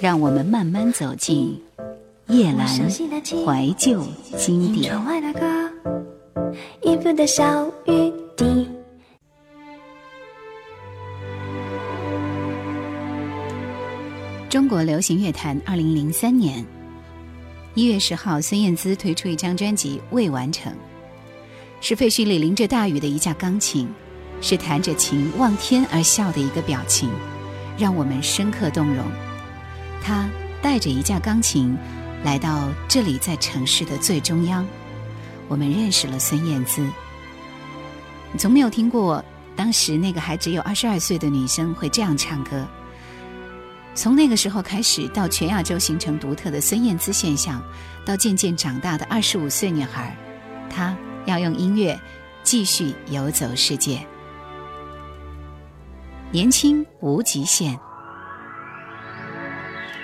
让我们慢慢走进叶阑怀旧经典。中国流行乐坛，二零零三年一月十号，孙燕姿推出一张专辑《未完成》，是废墟里淋着大雨的一架钢琴，是弹着琴望天而笑的一个表情，让我们深刻动容。他带着一架钢琴来到这里，在城市的最中央。我们认识了孙燕姿，从没有听过当时那个还只有二十二岁的女生会这样唱歌。从那个时候开始，到全亚洲形成独特的孙燕姿现象，到渐渐长大的二十五岁女孩，她要用音乐继续游走世界。年轻无极限。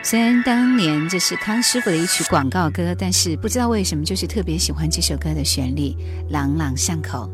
虽然当年这是康师傅的一曲广告歌，但是不知道为什么，就是特别喜欢这首歌的旋律，朗朗上口。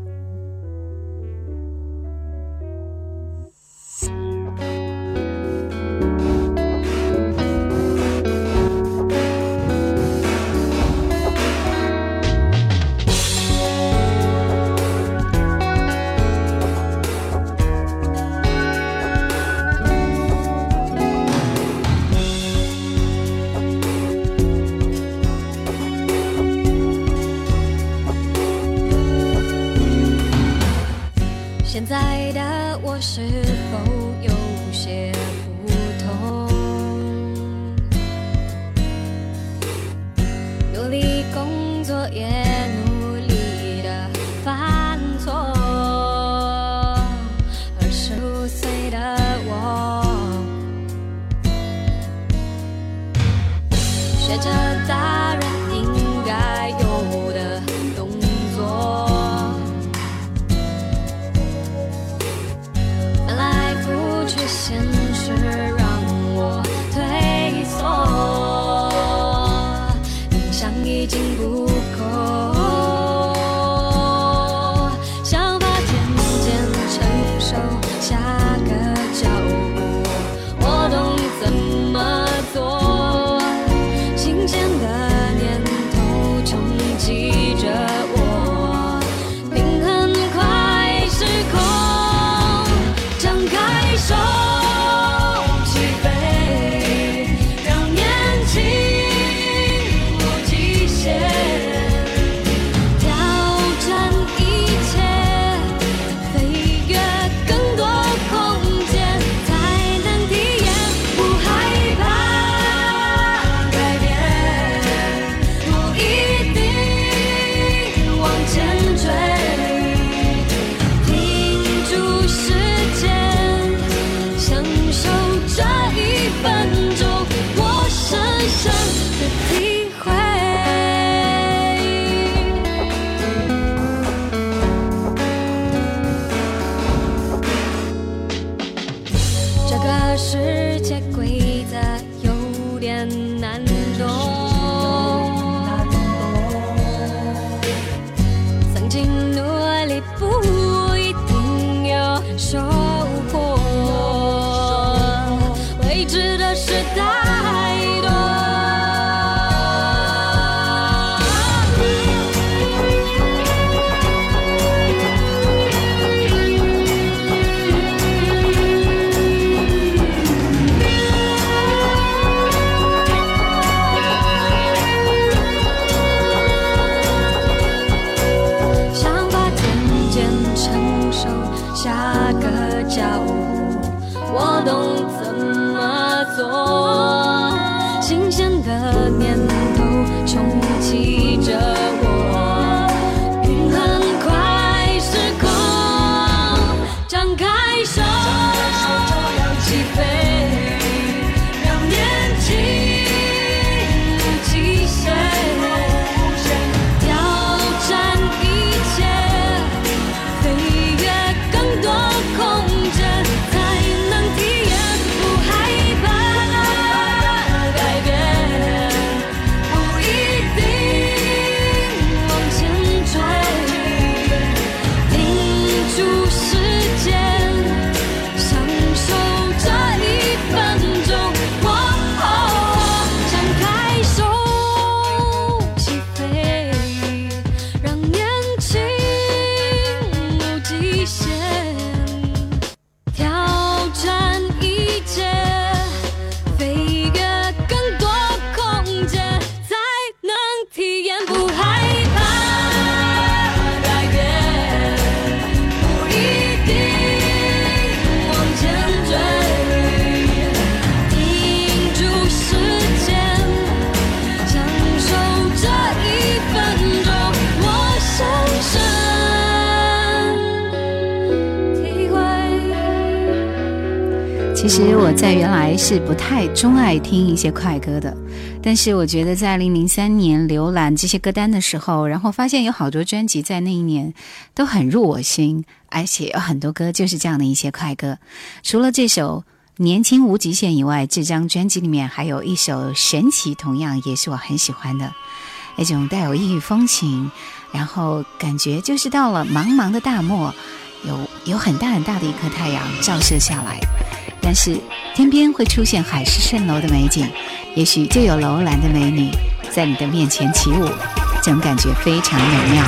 其实我在原来是不太钟爱听一些快歌的，但是我觉得在2003年浏览这些歌单的时候，然后发现有好多专辑在那一年都很入我心，而且有很多歌就是这样的一些快歌。除了这首《年轻无极限》以外，这张专辑里面还有一首《神奇》，同样也是我很喜欢的那种带有异域风情，然后感觉就是到了茫茫的大漠。有有很大很大的一颗太阳照射下来，但是天边会出现海市蜃楼的美景，也许就有楼兰的美女在你的面前起舞，总感觉非常美妙。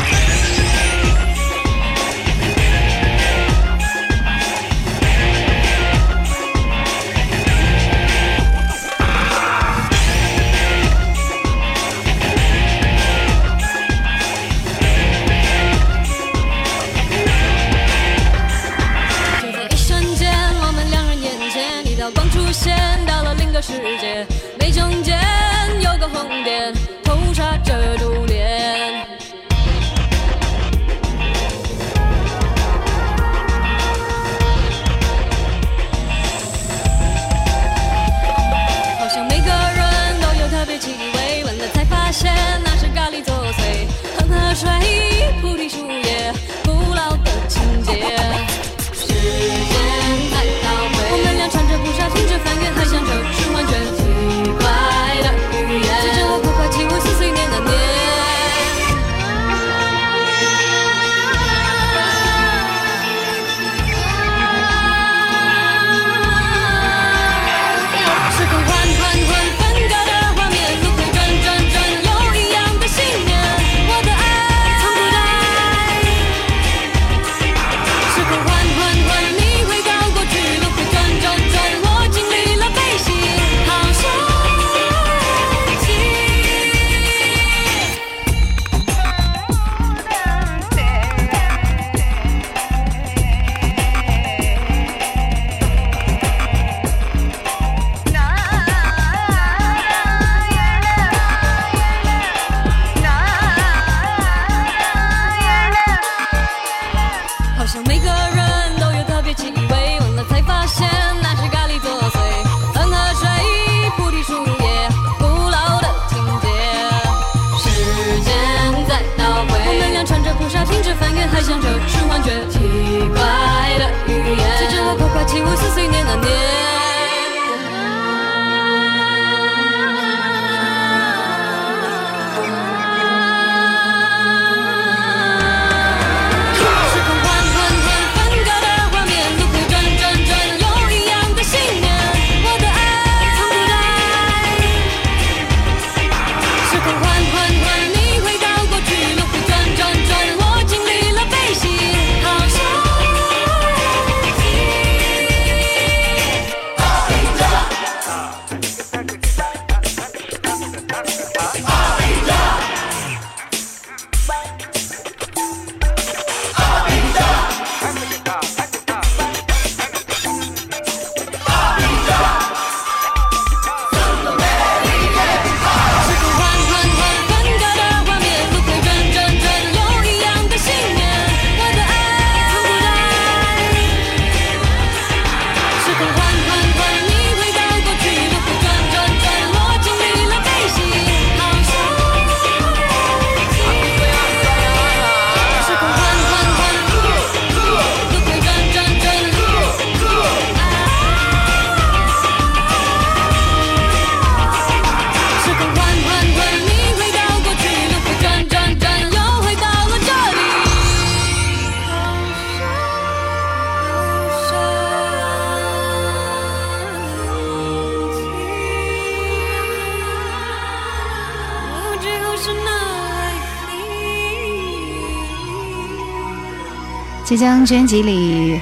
这张专辑里，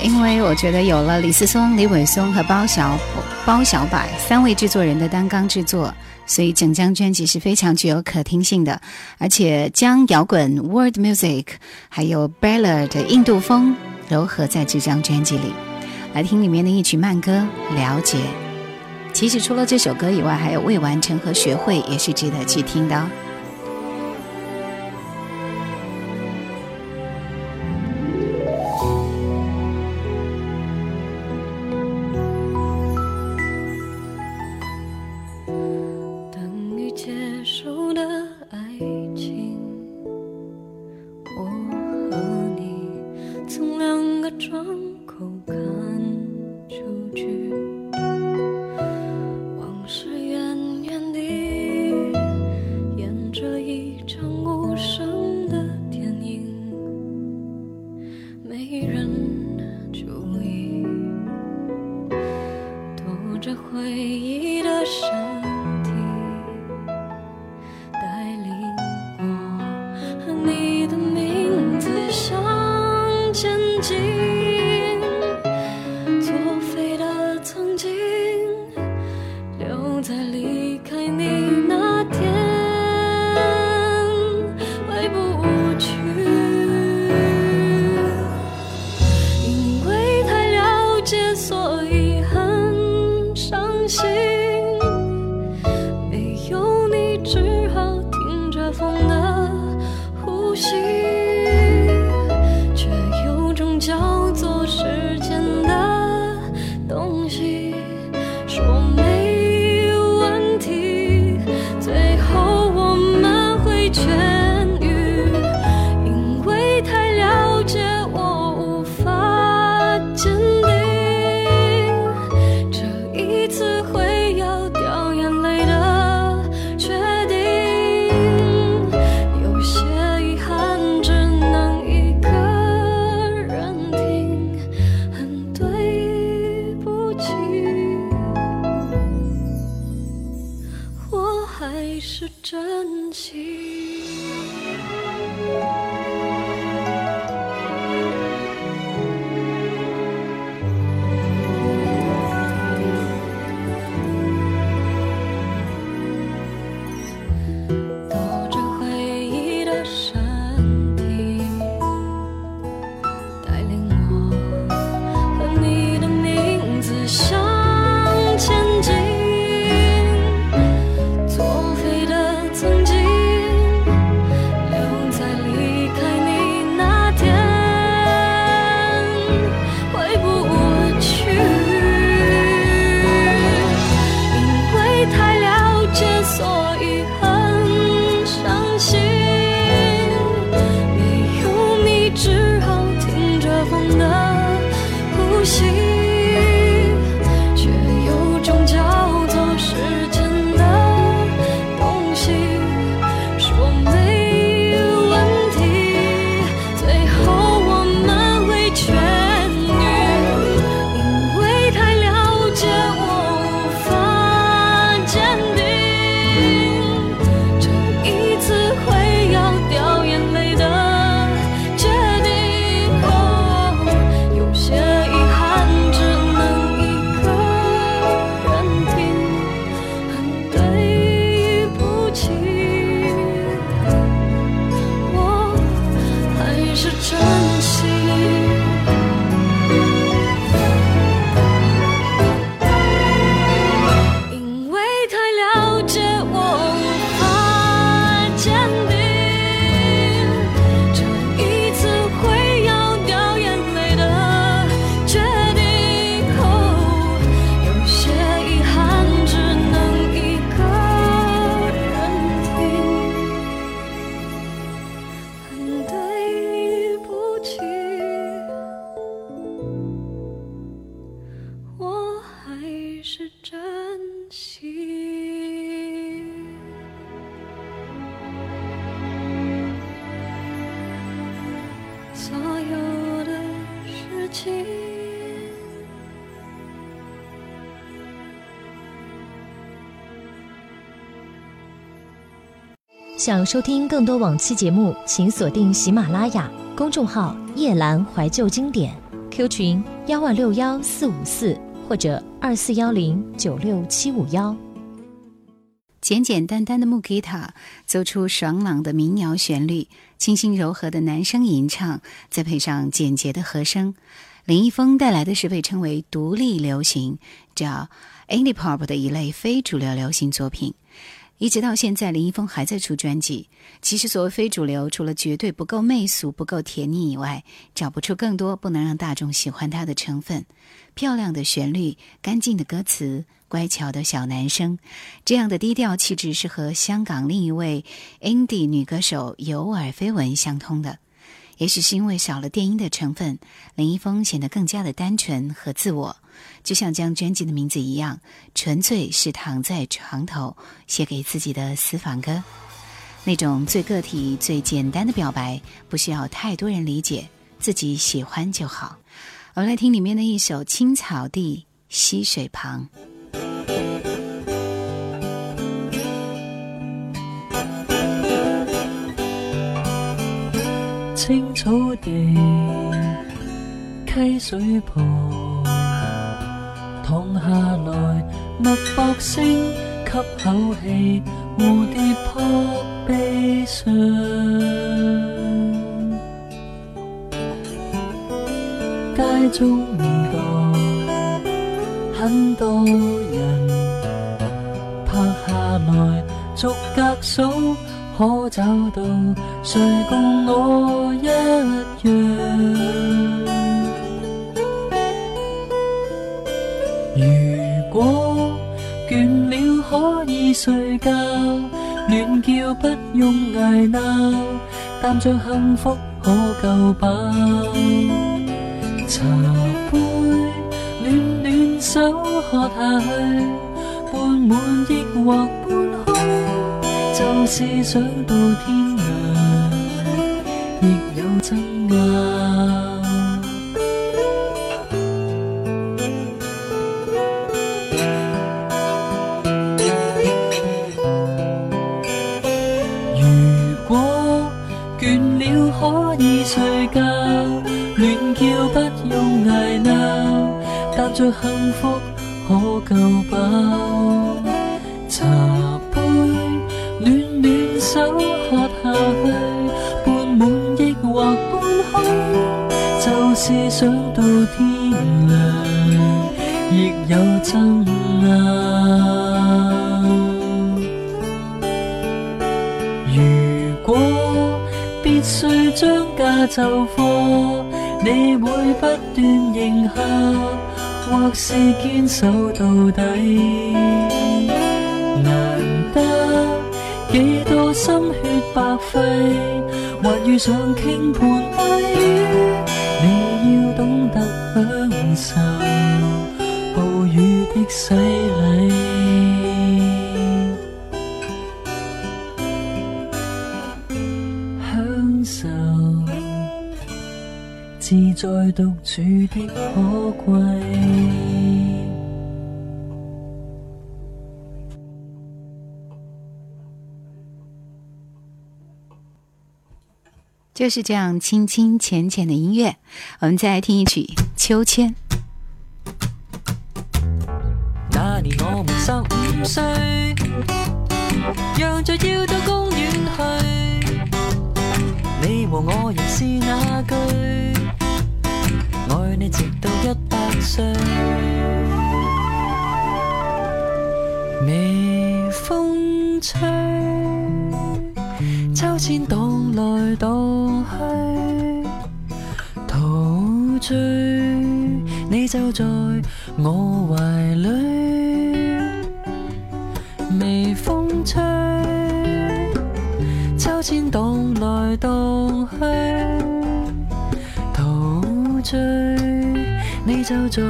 因为我觉得有了李思松、李伟松和包小包小柏三位制作人的单纲制作，所以整张专辑是非常具有可听性的。而且将摇滚、world music 还有 ballad 印度风融合在这张专辑里，来听里面的一曲慢歌《了解》。其实除了这首歌以外，还有《未完成》和《学会》也是值得去听的。哦。心。是真心。所有的事情。想收听更多往期节目，请锁定喜马拉雅公众号“夜兰怀旧经典 ”，Q 群幺万六幺四五四或者二四幺零九六七五幺。简简单单的木吉他奏出爽朗的民谣旋律，清新柔和的男声吟唱，再配上简洁的和声。林一峰带来的是被称为独立流行，叫 indie pop 的一类非主流流行作品。一直到现在，林一峰还在出专辑。其实所谓非主流，除了绝对不够媚俗、不够甜腻以外，找不出更多不能让大众喜欢他的成分。漂亮的旋律、干净的歌词、乖巧的小男生，这样的低调气质是和香港另一位 indie 女歌手尤尔菲文相通的。也许是因为少了电音的成分，林一峰显得更加的单纯和自我。就像将专辑的名字一样，纯粹是躺在床头写给自己的私房歌，那种最个体、最简单的表白，不需要太多人理解，自己喜欢就好。我们来听里面的一首《青草地溪水旁》。青草地，溪水旁。躺下来，脉搏声，吸口气，蝴蝶扑悲伤。街中道，很多人，拍下来，逐格数，可找到谁共我一样。睡觉，乱叫不用挨闹，担着幸福可够饱。茶杯暖暖手，喝下去，半满抑或半空，就是想到天涯，亦有真。着幸福可夠飽，茶杯暖暖手喝下去，半滿亦或半空，就是想到天亮，亦有争拗。如果必须將價就貨，你會不斷迎合。或是坚守到底，难得几多心血白费，还遇上倾盆大雨，你要懂得享受暴雨的洗礼。在的可就是这样，清清浅浅的音乐。我们再来听一曲《秋千》。那年我们十五岁，要到公园去。你和我又是那句？陪你直到一百岁。微风吹，秋千荡来荡去，陶醉，你就在我怀里。微风吹，秋千荡来荡去，陶醉。走在。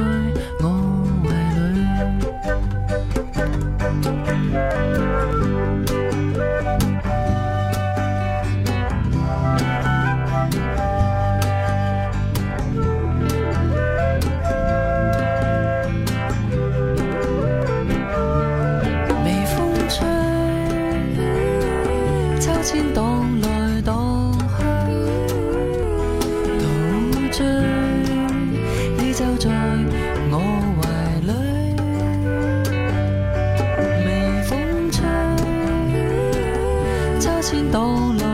到老。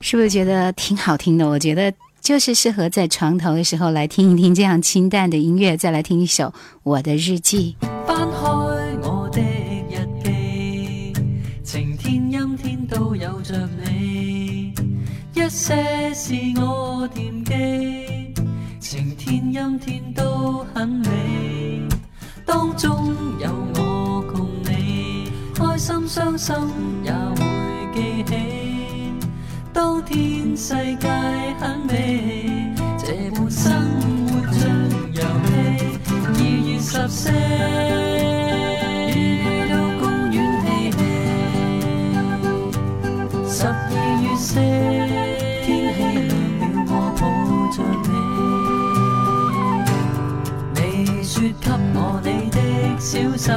是不是觉得挺好听的？我觉得就是适合在床头的时候来听一听这样清淡的音乐，再来听一首《我的日记》。翻开我的日记，晴天阴天都有着你，一些是我惦记，晴天阴天都很美，当中有我共你，开心伤心也。天世界很美，這段生活像遊戲。二月十四，雨都公園嬉戲。十二月四，天氣涼了，我抱着你。你説給我你的小手。